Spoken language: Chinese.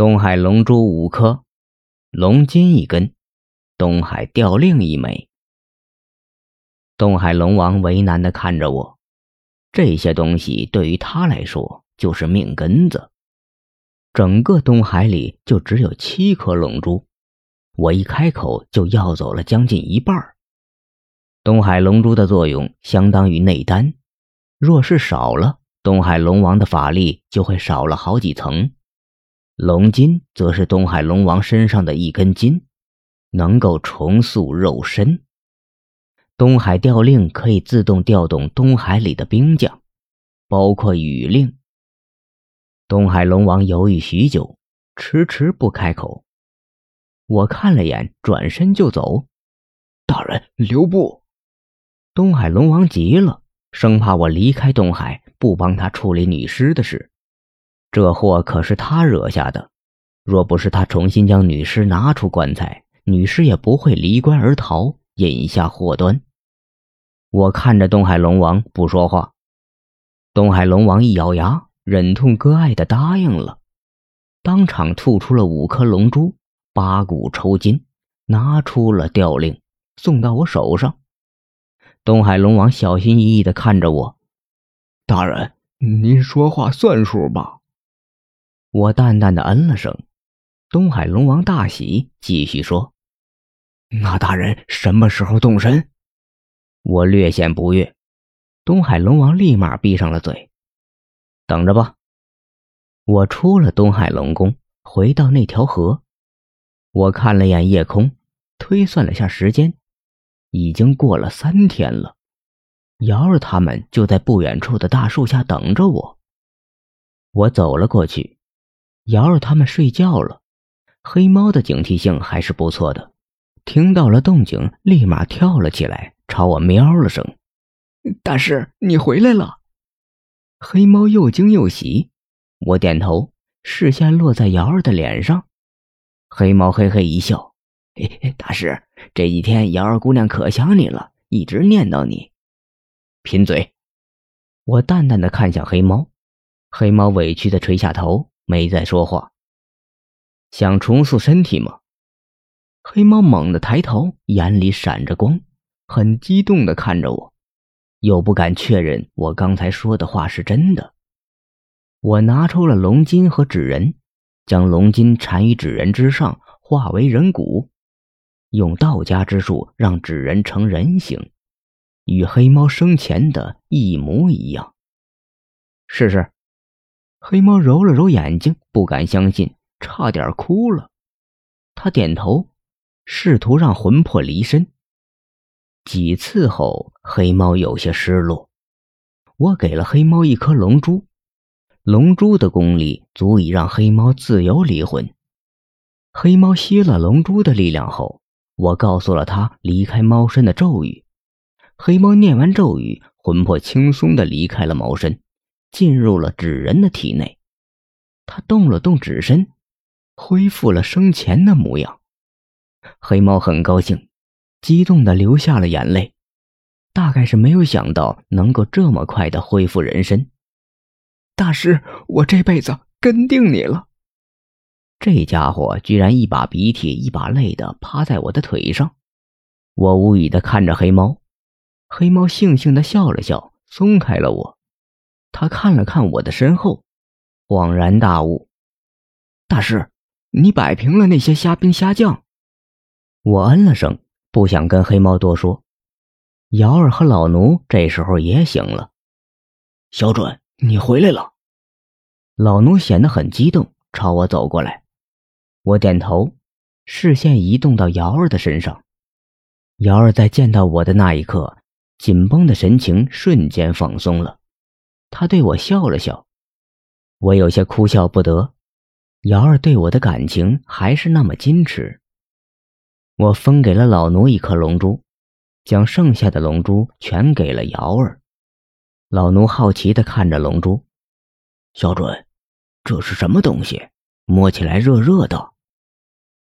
东海龙珠五颗，龙筋一根，东海吊令一枚。东海龙王为难的看着我，这些东西对于他来说就是命根子。整个东海里就只有七颗龙珠，我一开口就要走了将近一半。东海龙珠的作用相当于内丹，若是少了，东海龙王的法力就会少了好几层。龙筋则是东海龙王身上的一根筋，能够重塑肉身。东海调令可以自动调动东海里的兵将，包括雨令。东海龙王犹豫许久，迟迟不开口。我看了眼，转身就走。大人留步！东海龙王急了，生怕我离开东海，不帮他处理女尸的事。这祸可是他惹下的，若不是他重新将女尸拿出棺材，女尸也不会离棺而逃，引下祸端。我看着东海龙王不说话，东海龙王一咬牙，忍痛割爱的答应了，当场吐出了五颗龙珠，八股抽筋，拿出了调令，送到我手上。东海龙王小心翼翼的看着我，大人，您说话算数吧？我淡淡的嗯了声。东海龙王大喜，继续说：“那大人什么时候动身？”我略显不悦，东海龙王立马闭上了嘴，等着吧。我出了东海龙宫，回到那条河，我看了眼夜空，推算了下时间，已经过了三天了。瑶儿他们就在不远处的大树下等着我。我走了过去，瑶儿他们睡觉了。黑猫的警惕性还是不错的，听到了动静，立马跳了起来。朝我喵了声，大师，你回来了。黑猫又惊又喜，我点头，视线落在瑶儿的脸上。黑猫嘿嘿一笑，嘿嘿，大师，这几天瑶儿姑娘可想你了，一直念叨你。贫嘴。我淡淡的看向黑猫，黑猫委屈的垂下头，没再说话。想重塑身体吗？黑猫猛地抬头，眼里闪着光。很激动的看着我，又不敢确认我刚才说的话是真的。我拿出了龙筋和纸人，将龙筋缠于纸人之上，化为人骨，用道家之术让纸人成人形，与黑猫生前的一模一样。试试。黑猫揉了揉眼睛，不敢相信，差点哭了。他点头，试图让魂魄离身。几次后，黑猫有些失落。我给了黑猫一颗龙珠，龙珠的功力足以让黑猫自由离魂。黑猫吸了龙珠的力量后，我告诉了他离开猫身的咒语。黑猫念完咒语，魂魄轻松的离开了猫身，进入了纸人的体内。他动了动纸身，恢复了生前的模样。黑猫很高兴。激动的流下了眼泪，大概是没有想到能够这么快的恢复人身。大师，我这辈子跟定你了。这家伙居然一把鼻涕一把泪的趴在我的腿上，我无语的看着黑猫，黑猫悻悻的笑了笑，松开了我。他看了看我的身后，恍然大悟：“大师，你摆平了那些虾兵虾将。”我嗯了声。不想跟黑猫多说，瑶儿和老奴这时候也醒了。小准，你回来了。老奴显得很激动，朝我走过来。我点头，视线移动到瑶儿的身上。瑶儿在见到我的那一刻，紧绷的神情瞬间放松了。他对我笑了笑，我有些哭笑不得。瑶儿对我的感情还是那么矜持。我分给了老奴一颗龙珠，将剩下的龙珠全给了瑶儿。老奴好奇地看着龙珠，小准，这是什么东西？摸起来热热的。